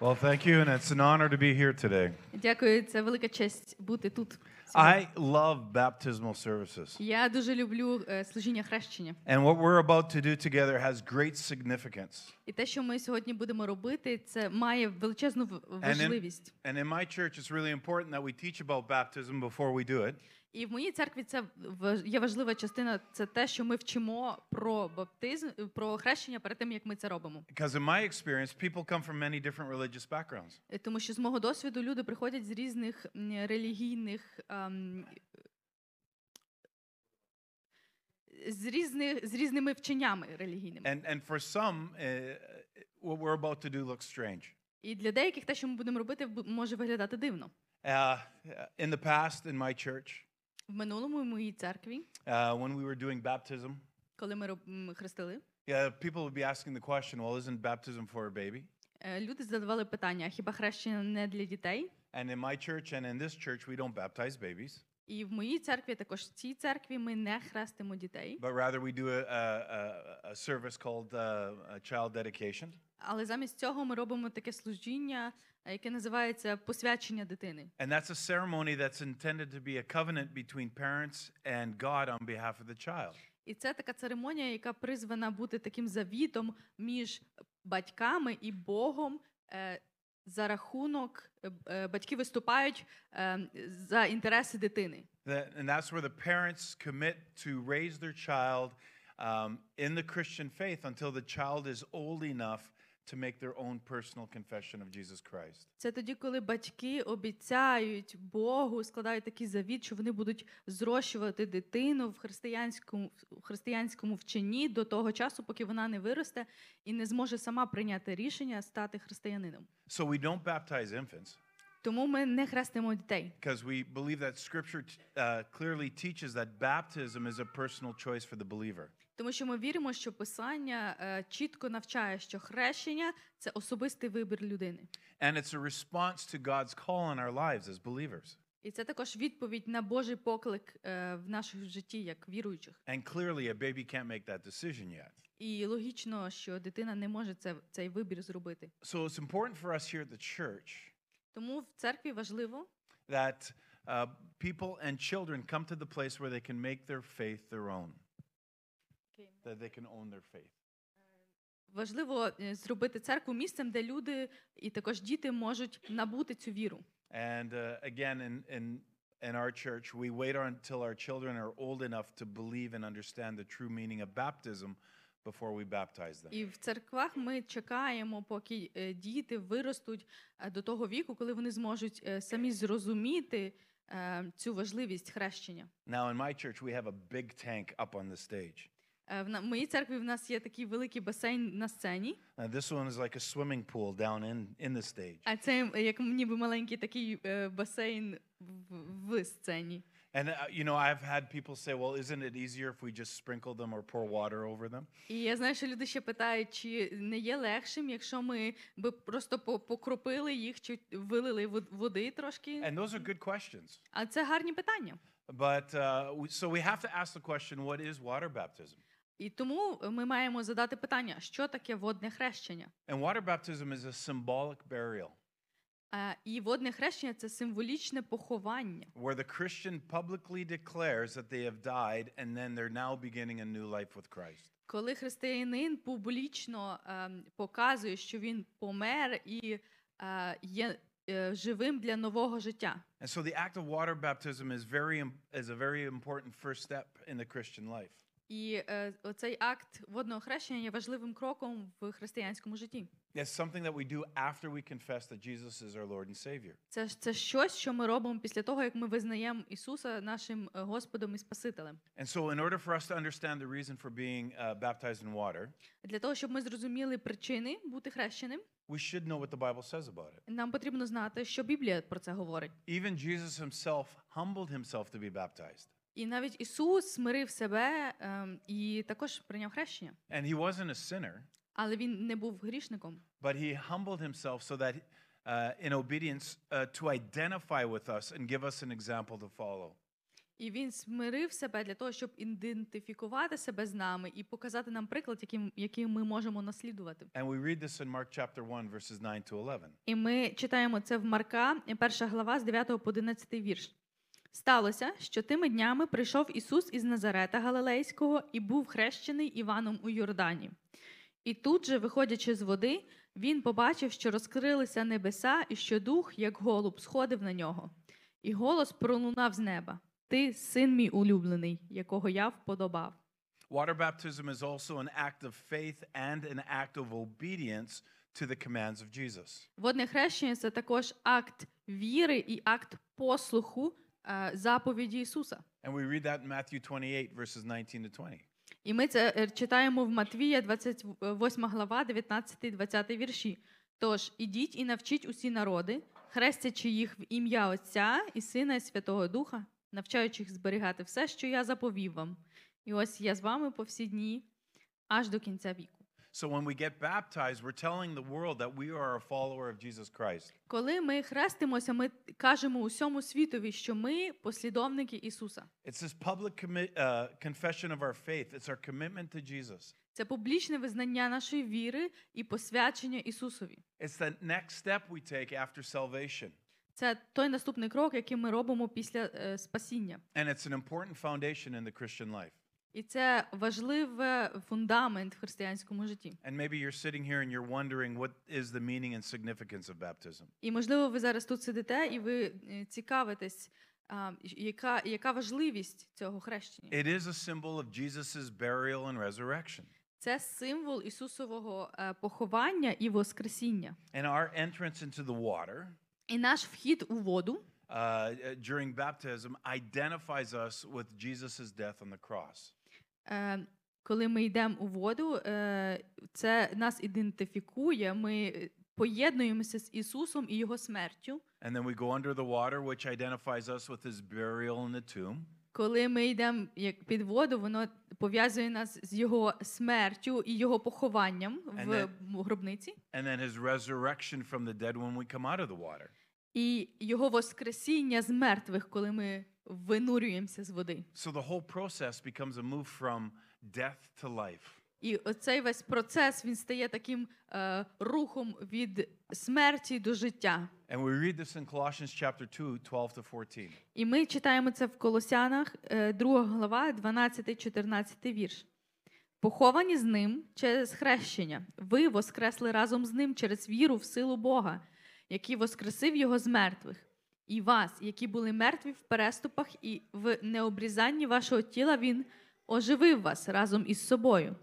Well, thank you, and it's an honor to be here today. Дякую, це велика честь бути тут. I love baptismal services. Я дуже люблю е, служіння хрещення. And what we're about to do together has great significance. І те, що ми сьогодні будемо робити, це має величезну в- важливість. And in my church, it's really important that we teach about baptism before we do it. І в моїй церкві це є важлива частина. Це те, що ми вчимо про баптизм, про хрещення перед тим, як ми це робимо. Because in my experience, people come from many different religious backgrounds. Е, Тому що з мого досвіду люди приходять з різних релігійних. ем, з різних з різними вченнями релігійними. And, and for some, uh, what we're about to do looks strange. І для деяких те, що ми будемо робити, може виглядати дивно. Uh, in the past, in my church, В минулому моїй церкві, uh, when we were doing baptism, коли ми хрестили, yeah, people would be asking the question, well, isn't baptism for a baby? е, люди задавали питання: хіба хрещення не для дітей? And in my church and in this church, we don't baptize babies, І в моїй церкві, також в цій церкві, ми не хрестимо дітей, but rather we do a, a, a, service called uh, a child dedication. але замість цього ми робимо таке служіння, е, яке називається посвячення дитини. And that's a ceremony that's intended to be a covenant between parents and God on behalf of the child. І це така церемонія, яка призвана бути таким завітом між батьками і Богом. е, За рахунок е, е, батьки виступають е, за інтереси дитини. And that's where the parents commit to raise their child um, in the Christian faith until the child is old enough to make their own personal confession of Jesus Christ. Це тоді, коли батьки обіцяють Богу, складають такий завіт, що вони будуть зрощувати дитину в християнському, в християнському вченні до того часу, поки вона не виросте і не зможе сама прийняти рішення стати християнином. So we don't baptize infants Тому ми не хрестимо дітей. because we believe that Scripture uh, clearly teaches that baptism is a personal choice for the believer. Тому що ми віримо, що писання е, чітко навчає, що хрещення це особистий вибір людини. And it's a response to God's call in our lives as believers. І це також відповідь на Божий поклик е, в нашому житті як віруючих. And clearly, a baby can't make that decision yet. І логічно, що дитина не може це, цей вибір зробити. So it's important for us here at the church Тому в церкві важливо, that uh, people and children come to the place where they can make their faith their own, that they can own their faith. важливо е, зробити церкву місцем, де люди і також діти можуть набути цю віру. And uh, again, in, in, in our church, we wait until our children are old enough to believe and understand the true meaning of baptism before we baptize them. І в церквах ми чекаємо, поки е, діти виростуть е, до того віку, коли вони зможуть е, самі зрозуміти е, цю важливість хрещення. Now, in my church, we have a big tank up on the stage. Е, В моїй церкві в нас є такий великий басейн на сцені, Now, this one is like a swimming pool down in, in the stage. а це е, як ніби маленький такий е, басейн в, в сцені. And, uh, you know, I've had people say, well, isn't it easier if we just sprinkle them or pour water over them? І я знаю, що люди ще питають, чи не є легшим, якщо ми би просто покропили їх, чи вилили води трошки. And those are good questions. А це гарні питання. But uh, so we have to ask the question what is water baptism? І тому ми маємо задати питання, що таке водне хрещення? And water baptism is a symbolic burial Е, І водне хрещення це символічне поховання, where the Christian publicly declares that they have died and then they're now beginning a new life with Christ. коли християнин публічно ем, показує, що він помер і е, є е, живим для нового життя. And so the act of water baptism is very is a very important first step in the Christian life. І е, оцей акт водного хрещення є важливим кроком в християнському житті. It's something that we do after we confess that Jesus is our Lord and Savior. Це це щось, що ми робимо після того, як ми визнаємо Ісуса нашим е, Господом і Спасителем. And so in order for us to understand the reason for being uh, baptized in water, Для того, щоб ми зрозуміли причини бути хрещеним, we should know what the Bible says about it. нам потрібно знати, що Біблія про це говорить. Even Jesus himself humbled himself to be baptized. І навіть Ісус смирив себе ем, і також прийняв хрещення. And he wasn't a sinner, Але він не був грішником. but he humbled himself so that uh, in obedience uh, to identify with us and give us an example to follow. І він смирив себе для того, щоб ідентифікувати себе з нами і показати нам приклад, яким, який ми можемо наслідувати. And we read this in Mark chapter 1, verses 9 to 11. І ми читаємо це в Марка, перша глава з 9 по 11 вірш. Сталося, що тими днями прийшов Ісус із Назарета Галилейського і був хрещений Іваном у Йордані. І тут же, виходячи з води, він побачив, що розкрилися небеса, і що дух, як голуб, сходив на нього. І голос пролунав з неба: Ти син мій улюблений, якого я вподобав. Water baptism is also an act of faith and an act of obedience to the commands of Jesus. Водне хрещення це також акт віри і акт послуху заповіді Ісуса. And we read that in Matthew 28, verses 19 to 20. І ми це е, читаємо в Матвія, 28 глава, 19-20 вірші. Тож ідіть і навчіть усі народи, хрестячи їх в ім'я Отця і Сина і Святого Духа, навчаючи їх зберігати все, що я заповів вам. І ось я з вами по всі дні, аж до кінця віку. So when we get baptized, we're telling the world that we are a follower of Jesus Christ. Коли ми хрестимося, ми кажемо усьому світові, що ми послідовники Ісуса. It's this public commi- uh, confession of our faith. It's our commitment to Jesus. Це публічне визнання нашої віри і посвячення Ісусові. It's the next step we take after salvation. Це той наступний крок, який ми робимо після е, спасіння. And it's an important foundation in the Christian life. І це важливий фундамент в християнському житті. And maybe you're sitting here and you're wondering what is the meaning and significance of baptism. І можливо, ви зараз тут сидите і ви е, цікавитесь, а, яка, яка важливість цього хрещення. It is a symbol of Jesus' burial and resurrection. Це символ Ісусового е, поховання і воскресіння. And our entrance into the water І наш вхід у воду uh, uh, during baptism identifies us with Jesus' death on the cross. Е, коли ми йдемо у воду, е, це нас ідентифікує. Ми поєднуємося з Ісусом і Його смертю. And then we go under the water, which identifies us with his burial in the tomb. Коли ми йдемо як під воду, воно пов'язує нас з його смертю і його похованням в then- гробниці, And then his resurrection from the dead when we come out of the water. і його воскресіння з мертвих, коли ми винурюємося з води. So the whole process becomes a move from death to life. І оцей весь процес він стає таким е, рухом від смерті до життя. And we read this in Colossians chapter 2, 12 to 14. І ми читаємо це в Колосянах, 2 глава, 12-14 вірш. Поховані з ним через хрещення. Ви воскресли разом з ним через віру в силу Бога, який воскресив його з мертвих. І вас, які були мертві в переступах і в необрізанні вашого тіла, він оживив вас разом із собою,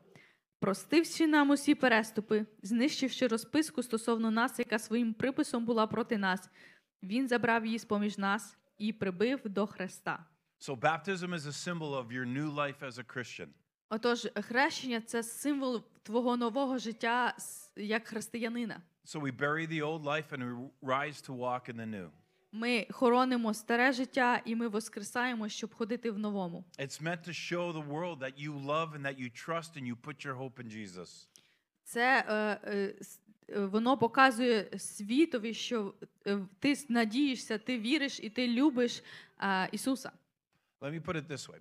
простивши нам усі переступи, знищивши розписку стосовно нас, яка своїм приписом була проти нас, він забрав її з-поміж нас і прибив до Христа. So baptism is a symbol of your new life as a Christian. Отож, хрещення це символ твого нового життя як християнина. So we bury the old life and we rise to walk in the new. Ми хоронимо старе життя і ми воскресаємо, щоб ходити в новому. It's meant to show the world that you love and that you trust and you put your hope in Jesus. Це е, е, е, воно показує світові, що е, ти надієшся, ти віриш і ти любиш е, Ісуса. Let me put it this way.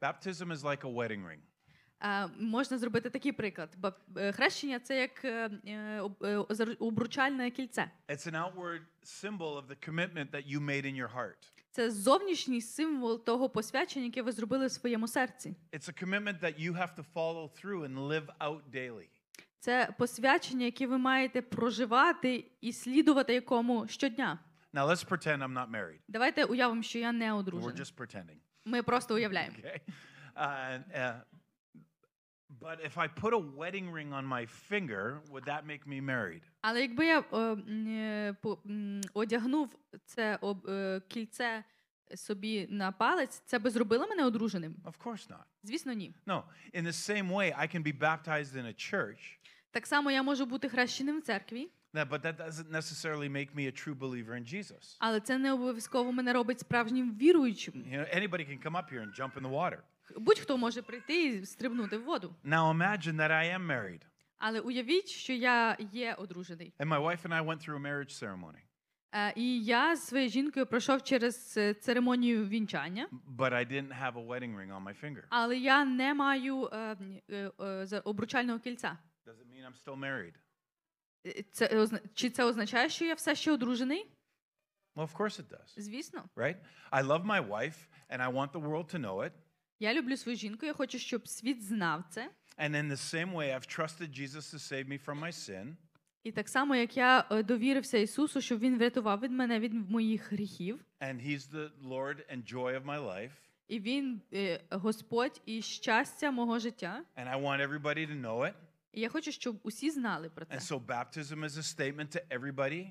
Baptism is like a wedding ring. Можна зробити такий приклад. Е, Хрещення це як е, е, обручальне кільце. It's an outward symbol of the commitment that you made in your heart. Це зовнішній символ того посвячення, яке ви зробили в своєму серці. It's a commitment that you have to follow through and live out daily. Це посвячення, яке ви маєте проживати і слідувати якому щодня. Now let's pretend I'm not married. Давайте уявимо, що я не We're одружений. just pretending. Ми просто уявляємо. Okay. Uh, uh, but if I put a wedding ring on my finger, would that make me married? Але якби я е, м, е, по- м, одягнув це об- е, кільце собі на палець, це би зробило мене одруженим? Of course not. Звісно, ні. No. In the same way, I can be baptized in a church, Так само я можу бути хрещеним в церкві, that- but that doesn't necessarily make me a true believer in Jesus. але це не обов'язково мене робить справжнім віруючим. You know, anybody can come up here and jump in the water. Будь-хто може прийти і стрибнути в воду. Now imagine that I am married, Але уявіть, що я є одружений. and my wife and I went through a marriage ceremony. Е, І я зі своєю жінкою пройшов через е, церемонію вінчання, but I didn't have a wedding ring on my finger. але я не маю е, е, е, за- обручального кільця. Does it mean I'm still married? Е, Це озна- чи це означає, що я все ще одружений? Well, of course it does, Звісно. right? I love my wife and I want the world to know it. Я люблю свою жінку, я хочу, щоб світ знав це. And in the same way, I've trusted Jesus to save me from my sin. І так само, як я е, довірився Ісусу, щоб Він врятував від мене від моїх гріхів, And He's the Lord and joy of my life. і Він е, Господь і щастя мого життя. And I want everybody to know it. І я хочу, щоб усі знали про це. And so baptism is a statement to everybody,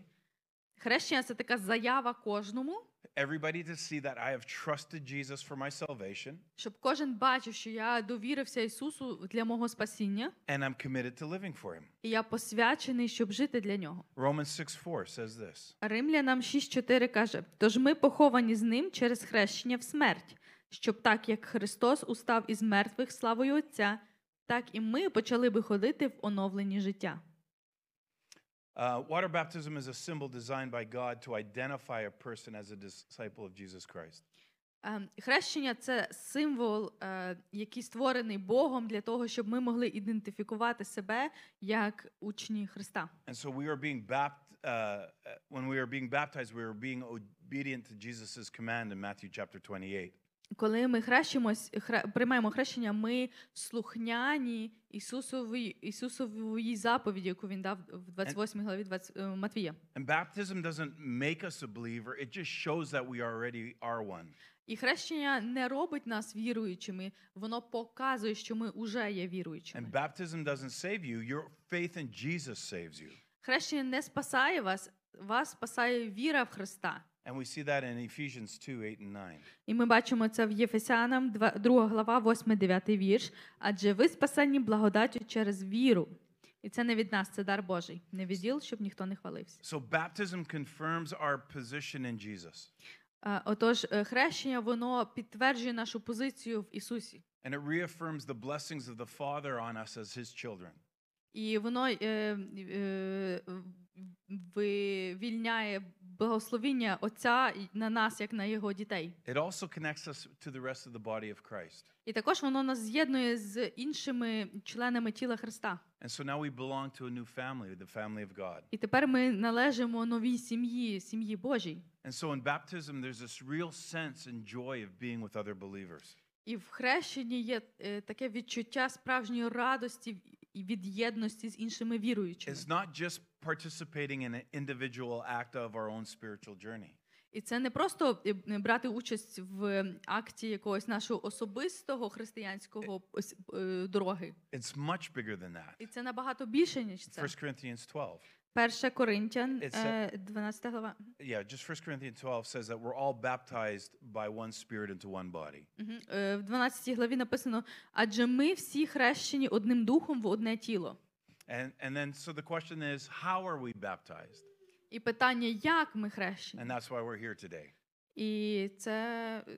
Хрещення це така заява кожному, everybody to see that I have trusted Jesus for my salvation щоб кожен бачив, що я довірився Ісусу для мого спасіння, and I'm committed to living for Him. і я посвячений, щоб жити для нього. Romans 6 4 says this Римлянам 6.4 каже: Тож ми поховані з ним через хрещення в смерть, щоб так як Христос устав із мертвих славою Отця, так і ми почали би ходити в оновленні життя. Uh, water baptism is a symbol designed by God to identify a person as a disciple of Jesus Christ. Ем, Хрещення це символ, е, який створений Богом для того, щоб ми могли ідентифікувати себе як учні Христа. And so we are being bapt- uh, uh, when we are being baptized, we are being obedient to Jesus' command in Matthew chapter 28. Коли ми хрещимось, хре- приймаємо хрещення, ми слухняні Ісусовій, Ісусовій заповіді, яку він дав в 28 главі 20, е, Матвія. And baptism doesn't make us a believer, it just shows that we already are one. І хрещення не робить нас віруючими, воно показує, що ми вже є віруючими. And baptism doesn't save you, your faith in Jesus saves you. Хрещення не спасає вас, вас спасає віра в Христа. And we see that in Ephesians 2 8 and 9. І ми бачимо це в Єфесянам, 2 глава, 8-9 вірш. Адже ви спасені благодаттю через віру. І це не від нас, це дар Божий. Не відділ, щоб ніхто не хвалився. So baptism confirms our position in Jesus. Отож, е, хрещення воно підтверджує нашу позицію в Ісусі. And it reaffirms the blessings of the Father on us as His children. І воно е, е, вивільняє благословіння Отця на нас, як на його дітей. It also connects us to the rest of the body of Christ. І також воно нас з'єднує з іншими членами тіла Христа. And so now we belong to a new family, the family of God. І тепер ми належимо новій сім'ї, сім'ї Божій. And so in baptism, there's this real sense and joy of being with other believers. І в хрещенні є е, таке відчуття справжньої радості і від єдності з іншими віруючими. It's not just participating in an individual act of our own spiritual journey. І це не просто е, брати участь в акті якогось нашого особистого християнського е, дороги. It's much bigger than that. І це набагато більше, ніж це. 1 Corinthians 12. Перша Коринтян, It's е, 12 глава. Yeah, just 1 Corinthians 12 says that we're all baptized by one spirit into one body. Мгм. Е, В 12 главі написано: адже ми всі хрещені одним духом в одне тіло. And, and then, so the question is, how are we baptized? І питання, як ми хрещені? And that's why we're here today. І це е,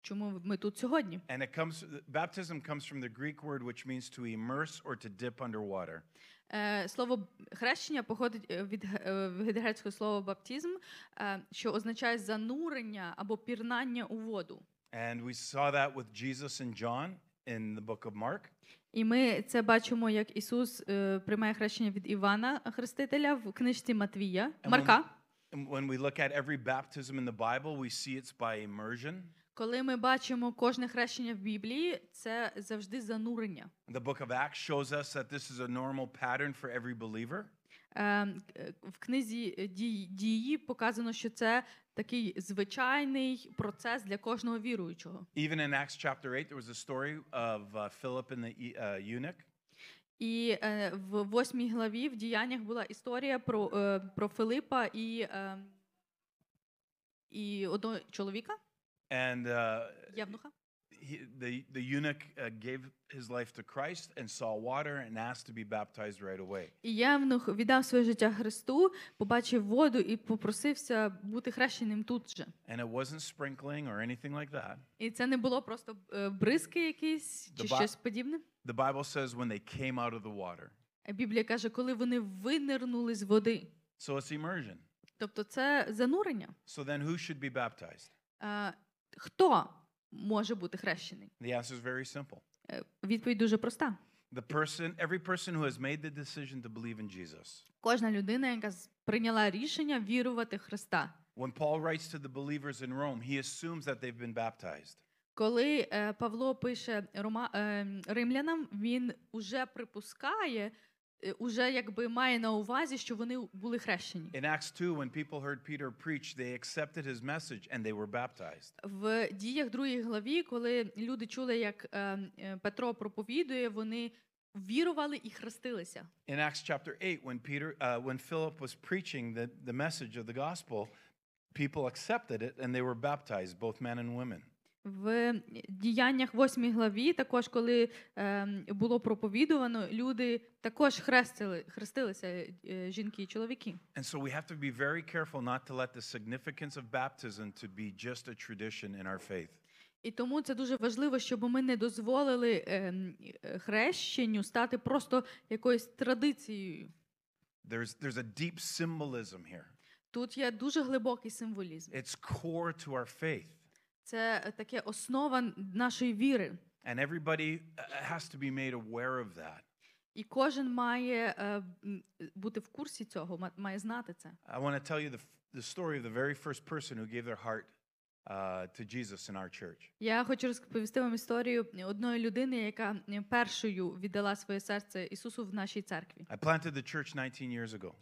чому ми тут сьогодні. And it comes, baptism comes from the Greek word which means to immerse or to dip underwater. Е, Слово хрещення походить е, від, е, від грецького слова баптизм, е, що означає занурення або пірнання у воду. And we saw that with Jesus and John in the book of Mark. І ми це бачимо, як Ісус приймає хрещення від Івана Хрестителя в книжці Матвія, when Марка. And when we look at every baptism in the Bible, we see it's by immersion. Коли ми бачимо кожне хрещення в Біблії, це завжди занурення. The book of Acts shows us that this is a normal pattern for every believer. Е, е, В книзі е, «Дії- показано, що це такий звичайний процес для кожного віруючого. Even in Acts chapter 8, there was a story of uh, Philip and the e- uh, eunuch. І в восьмій главі в діяннях була історія про, про Филипа і, е, і одного чоловіка, And uh, he, the, the eunuch uh, gave his life to Christ and saw water and asked to be baptized right away. І Євнух віддав своє життя Христу, побачив воду і попросився бути хрещеним тут же. And it wasn't sprinkling or anything like that. І це не було просто е, бризки якісь чи The Bi- щось подібне. The Bible says when they came out of the water. Біблія каже, коли вони винирнули з води. So it's immersion. Тобто це занурення. So then who should be baptized? Е, Хто може бути хрещений? The answer is very simple. Е, Відповідь дуже проста. The person, every person who has made the decision to believe in Jesus. Кожна людина, яка прийняла рішення вірувати в Христа. When Paul writes to the believers in Rome, he assumes that they've been baptized. Коли е, Павло пише е, римлянам, він уже припускає, е, уже якби має на увазі, що вони були хрещені. In Acts 2, when people heard Peter preach, they accepted his message and they were baptized. В діях другій главі, коли люди чули, як е, е, Петро проповідує, вони вірували і хрестилися. In Acts chapter 8, when Peter, uh, when Philip was preaching the, the message of the gospel, people accepted it and they were baptized, both men and women. В діяннях 8 главі, також коли е, було проповідувано, люди також хрестили, хрестилися е, жінки і чоловіки. And so we have to be very careful not to let the significance of baptism to be just a tradition in our faith. І тому це дуже важливо, щоб ми не дозволили е, хрещенню стати просто якоюсь традицією. There's, there's a deep symbolism here. Тут є дуже глибокий символізм. It's core to our faith. Це е, таке основа нашої віри. And everybody uh, has to be made aware of that. І кожен має е, бути в курсі цього, має знати це. I want to tell you the, the story of the very first person who gave their heart uh, to Jesus in our church. Я хочу розповісти вам історію одної людини, яка е, першою віддала своє серце Ісусу в нашій церкві. I planted the church 19 years ago.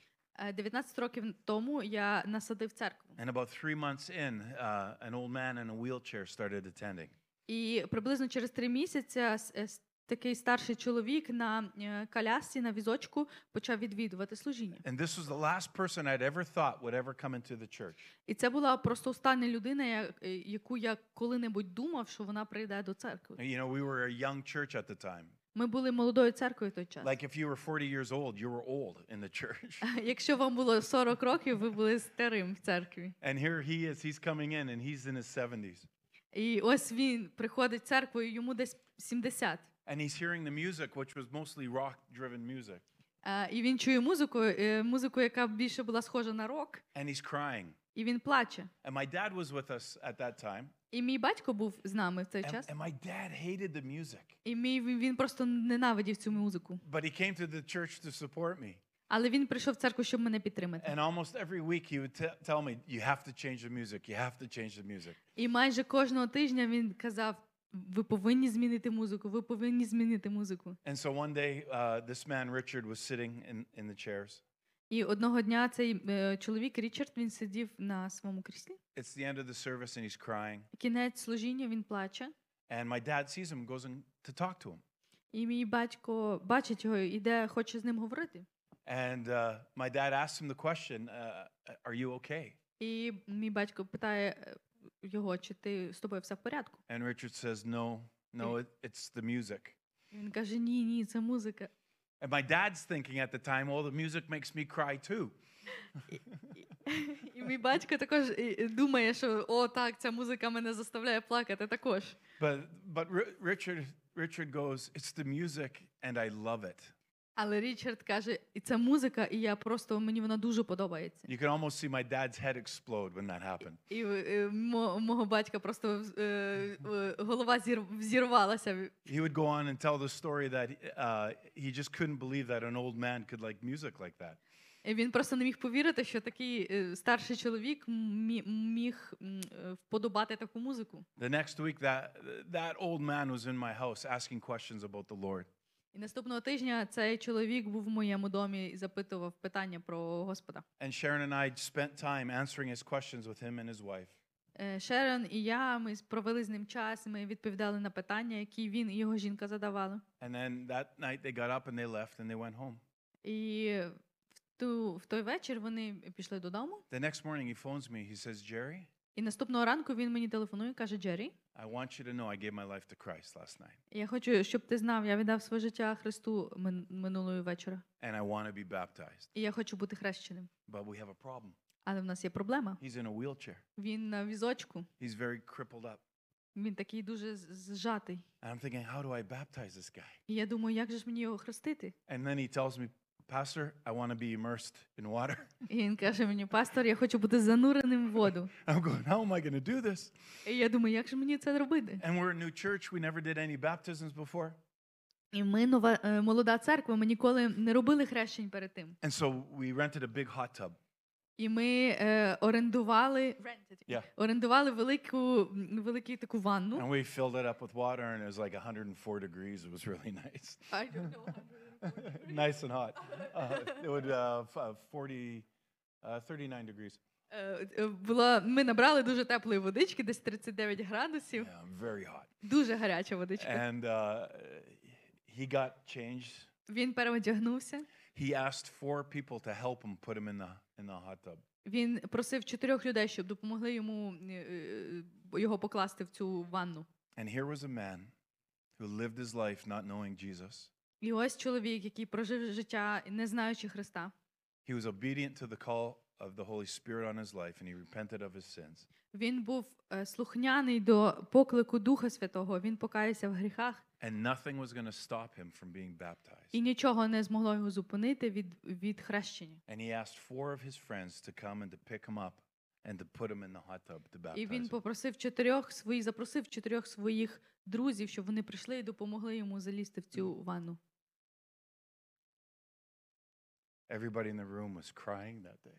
Е, 19 років тому я насадив церкву. And about three months in, uh, an old man in a wheelchair started attending. І приблизно через три місяці с- е, такий старший чоловік на е, колясці, на візочку почав відвідувати служіння. And this was the last person I'd ever thought would ever come into the church. І це була просто остання людина, е, яку я коли-небудь думав, що вона прийде до церкви. You know, we were a young church at the time. Ми були молодою церквою в той час. Like if you were 40 years old, you were old in the church. Якщо вам було 40 років, ви були старим в церкві. and here he is, he's coming in and he's in his 70s. І ось він приходить в церкву, і йому десь 70. And he's hearing the music, which was mostly rock driven music. Е, І він чує музику, е, музику, яка більше була схожа на рок, And he's crying. і він плаче. And my dad was with us at that time. І мій батько був з нами в цей And, час. and my dad hated the music. І мій він він просто ненавидів цю музику. But he came to the church to support me. Але він прийшов в церкву, щоб мене підтримати. And almost every week he would te- tell me, You have to change the music. You have to change the music. І майже кожного тижня він казав: ви повинні змінити музику, ви повинні змінити музику. And so one day, uh, this man, Richard, was sitting in, in the chairs. І одного дня цей е, чоловік Річард він сидів на своєму кріслі. It's the end of the service and he's crying. Кінець служіння він плаче. And my dad sees him goes in to talk to him. І мій батько бачить його, іде, хоче з ним говорити. And uh, my dad asks him the question, uh, Are you okay? І мій батько питає е, його, чи ти з тобою все в порядку. And Richard says, No, no, it, it's the music. Він каже: Ні, ні, це музика. And my dad's thinking at the time, Oh, the music makes me cry too. І мій батько також е, е, думає, що о, так, ця музика мене заставляє плакати також. But, but Ri- Richard, Richard goes, It's the music and I love it. Але Річард каже, і це музика, і я просто мені вона дуже подобається. You can almost see my dad's head explode when that happened. І е, мо- мого батька просто е, е, голова зір, взірвалася. He would go on and tell the story that uh, he just couldn't believe that an old man could like music like that. І він просто не міг повірити, що такий е, старший чоловік мі- міг м, е, вподобати таку музику. The next week, that, that old man was in my house asking questions about the Lord. І наступного тижня цей чоловік був в моєму домі і запитував питання про Господа. And Sharon and I spent time answering his questions with him and his wife. Е, Шерон і я ми провели з ним час. Ми відповідали на питання, які він і його жінка задавали. And then that night they got up and they left and they went home. І в ту в той вечір вони пішли додому. The next morning he phones me. He says, Jerry, І наступного ранку він мені телефонує, і каже: Джері, I want you to know I gave my life to Christ last night. я хочу, щоб ти знав, я віддав своє життя Христу мин- минулої вечора, And I want to be baptized. і я хочу бути хрещеним. But we have a problem. Але в нас є проблема. He's in a wheelchair. Він на візочку, He's very crippled up. він такий дуже з- зжатий. And I'm thinking, how do I baptize this guy? І я думаю, як же ж мені його хрестити? And then he tells me, Pastor, I want to be immersed in water. І він каже мені, пастор, я хочу бути зануреним в воду. I'm going, how am I going to do this? І я думаю, як же мені це робити? And we're a new church. We never did any baptisms before. І ми нова е, молода церква. Ми ніколи не робили хрещень перед тим. And so we rented a big hot tub. І ми е, орендували Yeah. орендували велику м, велику таку ванну. And we filled it up with water, and it was like 104 degrees. It was really nice. I don't know. nice and hot. Uh, it would uh, f- uh, 40, uh, 39 degrees. Е, е, Була, ми набрали дуже теплої водички, десь 39 градусів. Yeah, very hot. Дуже гаряча водичка. And uh, he got changed. Він переодягнувся. He asked four people to help him put him in the in the hot tub. Він просив чотирьох людей, щоб допомогли йому е, е, його покласти в цю ванну. And here was a man who lived his life not knowing Jesus. І ось чоловік, який прожив життя, не знаючи Христа. He was obedient to the call of the Holy Spirit on his life, and he repented of his sins. Він був е, слухняний до поклику Духа Святого. Він покаявся в гріхах, And nothing was going to stop him from being baptized. і нічого не змогло його зупинити від, від хрещення. And he asked four of his friends to come and to pick him up and to put him in the hot tub to І він попросив чотирьох своїх, запросив чотирьох своїх друзів, щоб вони прийшли і допомогли йому залізти в цю ванну. Everybody in the room was crying that day.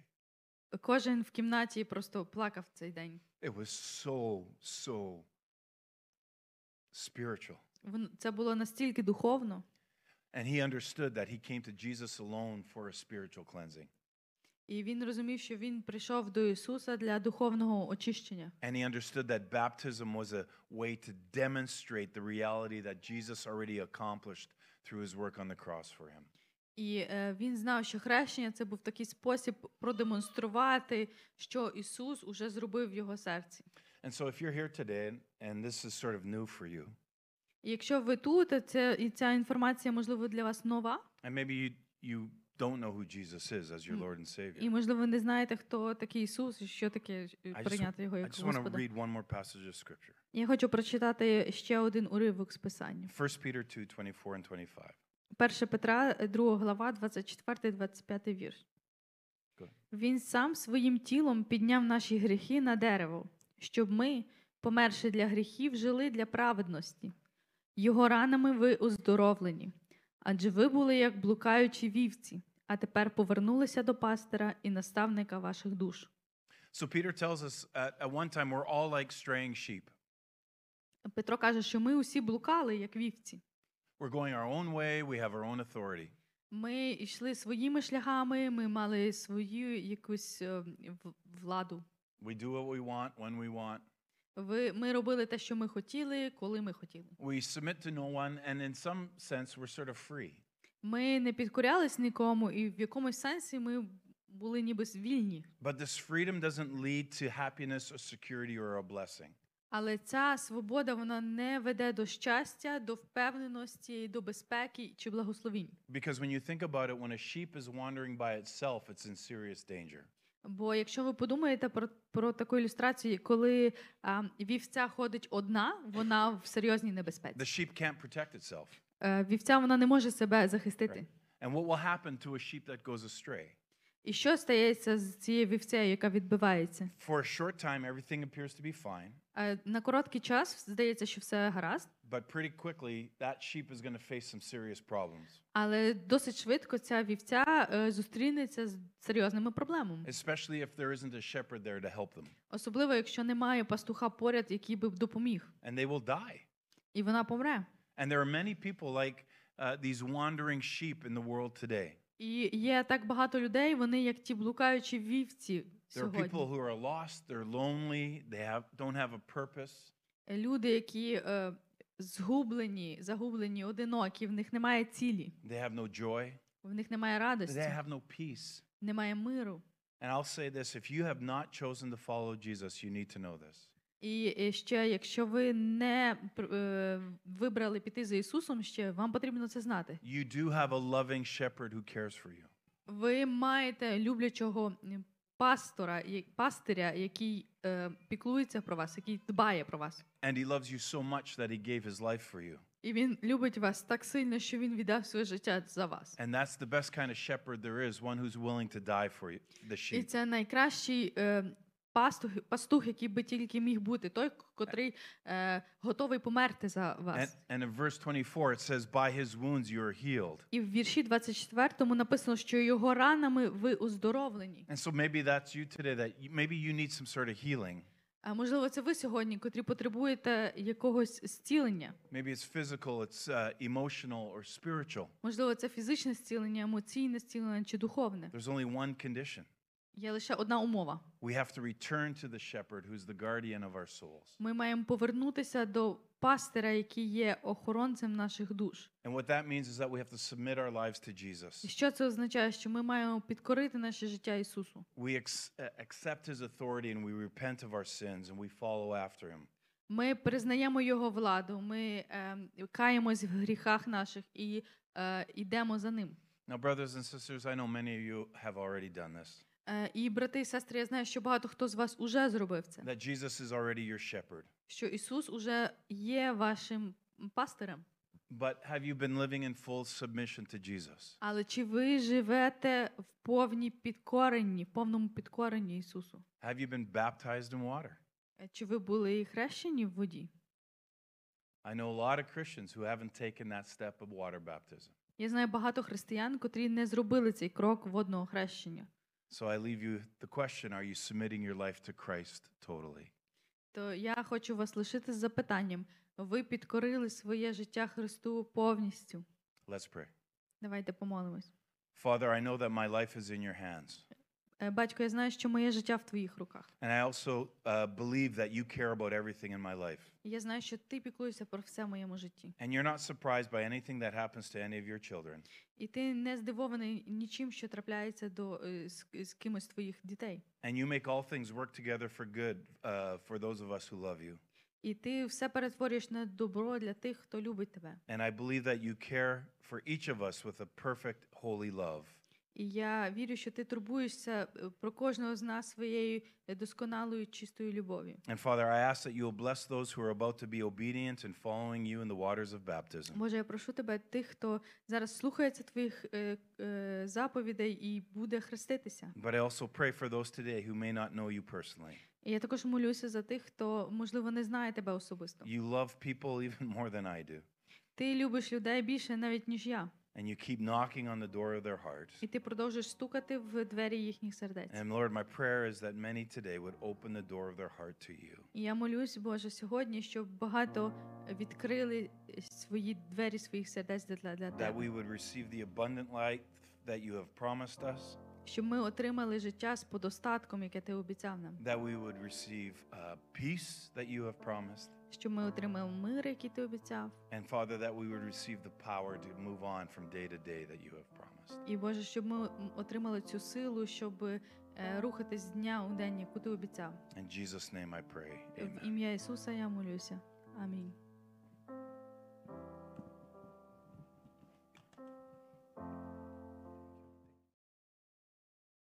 Кожен в кімнаті просто плакав цей день. It was so, so spiritual. Вон- Це було настільки духовно, And he understood that he came to Jesus alone for a spiritual cleansing. і він розумів, що він прийшов до Ісуса для духовного очищення. And he understood that baptism was a way to demonstrate the reality that Jesus already accomplished through his work on the cross for him. І е, він знав, що хрещення це був такий спосіб продемонструвати, що Ісус уже зробив в його серці. And so if you're here today and this is sort of new for you, І якщо ви тут, це і ця інформація можливо для вас нова, and maybe you, you don't know who Jesus is as your. Lord and Savior, і можливо ви не знаєте, хто такий Ісус, і що таке е, прийняти його I just want to read one more passage of Scripture. Я хочу прочитати ще один уривок з писання. 1 Peter 2 24 and 25. 1 Петра, 2 глава, 24-25 вірш. Він сам своїм тілом підняв наші гріхи на дерево, щоб ми, померши для гріхів, жили для праведності. Його ранами ви оздоровлені, адже ви були як блукаючі вівці, а тепер повернулися до пастира і наставника ваших душ. So Peter tells us at, at one time we're all like straying sheep. Петро каже, що ми усі блукали, як вівці. We're going our own way, we have our own authority. Ми йшли своїми шляхами, ми мали свою якусь е, в- владу. We do what we want when we want. Ви, ми робили те, що ми хотіли, коли ми хотіли. We submit to no one, and in some sense, we're sort of free. Ми не підкорялись нікому, і в якомусь сенсі ми були ніби вільні. But this freedom doesn't lead to happiness or security or a blessing. Але ця свобода вона не веде до щастя, до впевненості, до безпеки чи благословінь. Because when you think about it, when a sheep is wandering by itself, it's in serious danger. Бо якщо ви подумаєте про, про таку ілюстрацію, коли а, вівця ходить одна, вона в серйозній небезпеці. The sheep can't protect itself. Е, Вівця вона не може себе захистити. And what will happen to a sheep that goes astray? І що стається з цією вівцею, яка відбивається? For a short time, everything appears to be fine, Е, На короткий час здається, що все гаразд, but pretty quickly, that sheep is going to face some serious problems, але досить швидко ця вівця е, зустрінеться з серйозними проблемами, especially if there isn't a shepherd there to help them. особливо якщо немає пастуха поряд, який би допоміг, And they will die. і вона помре. And there are many people like uh, these wandering sheep in the world today. І є так багато людей, вони як ті блукаючі вівці There are people сьогодні. who are lost, they're lonely, they have, don't have a purpose. Люди, які е, згублені, загублені, одинокі, в них немає цілі, They have no joy, в них немає they радості, have no peace. немає миру. And I'll say this if you have not chosen to follow Jesus, you need to know this. І е, ще, якщо ви не е, вибрали піти за Ісусом, ще вам потрібно це знати. You do have a loving shepherd who cares for you. Ви маєте люблячого пастора, пастиря, який е, піклується про вас, який дбає про вас. And he loves you so much that he gave his life for you. І він любить вас так сильно, що він віддав своє життя за вас. And that's the best kind of shepherd there is, one who's willing to die for you, the І це найкращий е, пастух, пастух, який би тільки міг бути, той, котрий е, готовий померти за And, вас. and in verse 24, it says, By his wounds you are healed. І в вірші 24 написано, що його ранами ви оздоровлені. And so maybe that's you today, that you, maybe you need some sort of healing. А можливо, це ви сьогодні, котрі потребуєте якогось зцілення. Maybe it's physical, it's uh, emotional, or spiritual. Можливо, це фізичне зцілення, емоційне зцілення чи духовне. There's only one condition. Є лише одна умова. We have to return to the shepherd who's the guardian of our souls. Ми маємо повернутися до пастира, який є охоронцем наших душ. And what that means is that we have to submit our lives to І Jesus. що це означає? Що ми маємо підкорити наше життя Ісусу. We uh, accept his authority and we repent of our sins and we follow after him. Ми признаємо Його владу, ми е, каємось в гріхах наших і е, йдемо за ним. Now, brothers and sisters, I know many of you have already done this, Е, і брати і сестри, я знаю, що багато хто з вас уже зробив це. that Jesus is already your shepherd. Що Ісус уже є вашим пастирем. But have you been living in full submission to Jesus? Але чи ви живете в повній підкоренні, повному підкоренні Ісусу? Have you been baptized in water? Е, Чи ви були хрещені в воді? I know a lot of Christians who haven't taken that step of water baptism. Я знаю багато християн, котрі не зробили цей крок водного хрещення. So I leave you the question Are you submitting your life to Christ totally? То я хочу вас лишити з запитанням: ви підкорили своє життя Христу повністю? Let's pray. Давайте помолимось. Father, I know that my life is in your hands. Е, Батько, я знаю, що моє життя в твоїх руках. And I also uh, believe that you care about everything in my life. І я знаю, що ти піклуєшся про все в моєму житті. And you're not surprised by anything that happens to any of your children. І ти не здивований нічим, що трапляється до е, з, з кимось з твоїх дітей. And you make all things work together for good uh, for those of us who love you. І ти все перетворюєш на добро для тих, хто любить тебе. And I believe that you care for each of us with a perfect, holy love. І я вірю, що ти турбуєшся е, про кожного з нас своєю е, досконалою чистою любов'ю. And Father, I ask that you will bless those who are about to be obedient and following you in the waters of baptism. Боже, я прошу тебе, тих, хто зараз слухається твоїх е, заповідей і буде хреститися. But I also pray for those today who may not know you personally. І я також молюся за тих, хто, можливо, не знає тебе особисто. You love people even more than I do. Ти любиш людей більше навіть, ніж я. And you keep knocking on the door of their hearts. І ти продовжуєш стукати в двері їхніх сердець. And Lord, my prayer is that many today would open the door of their heart to you. І я молюсь, Боже, сьогодні, щоб багато відкрили свої двері своїх сердець для, для That тебе. we would receive the abundant life that you have promised us. Щоб ми отримали життя з подостатком, яке ти обіцяв нам. That we would receive uh, peace that you have promised. Щоб ми отримали мир, який ти обіцяв. And Father, that we would receive the power to move on from day to day that you have promised. І Боже, щоб ми отримали цю силу, щоб е, рухатись з дня у день, яку ти обіцяв. In Jesus' name I pray. В Amen. ім'я Ісуса я молюся. Амінь.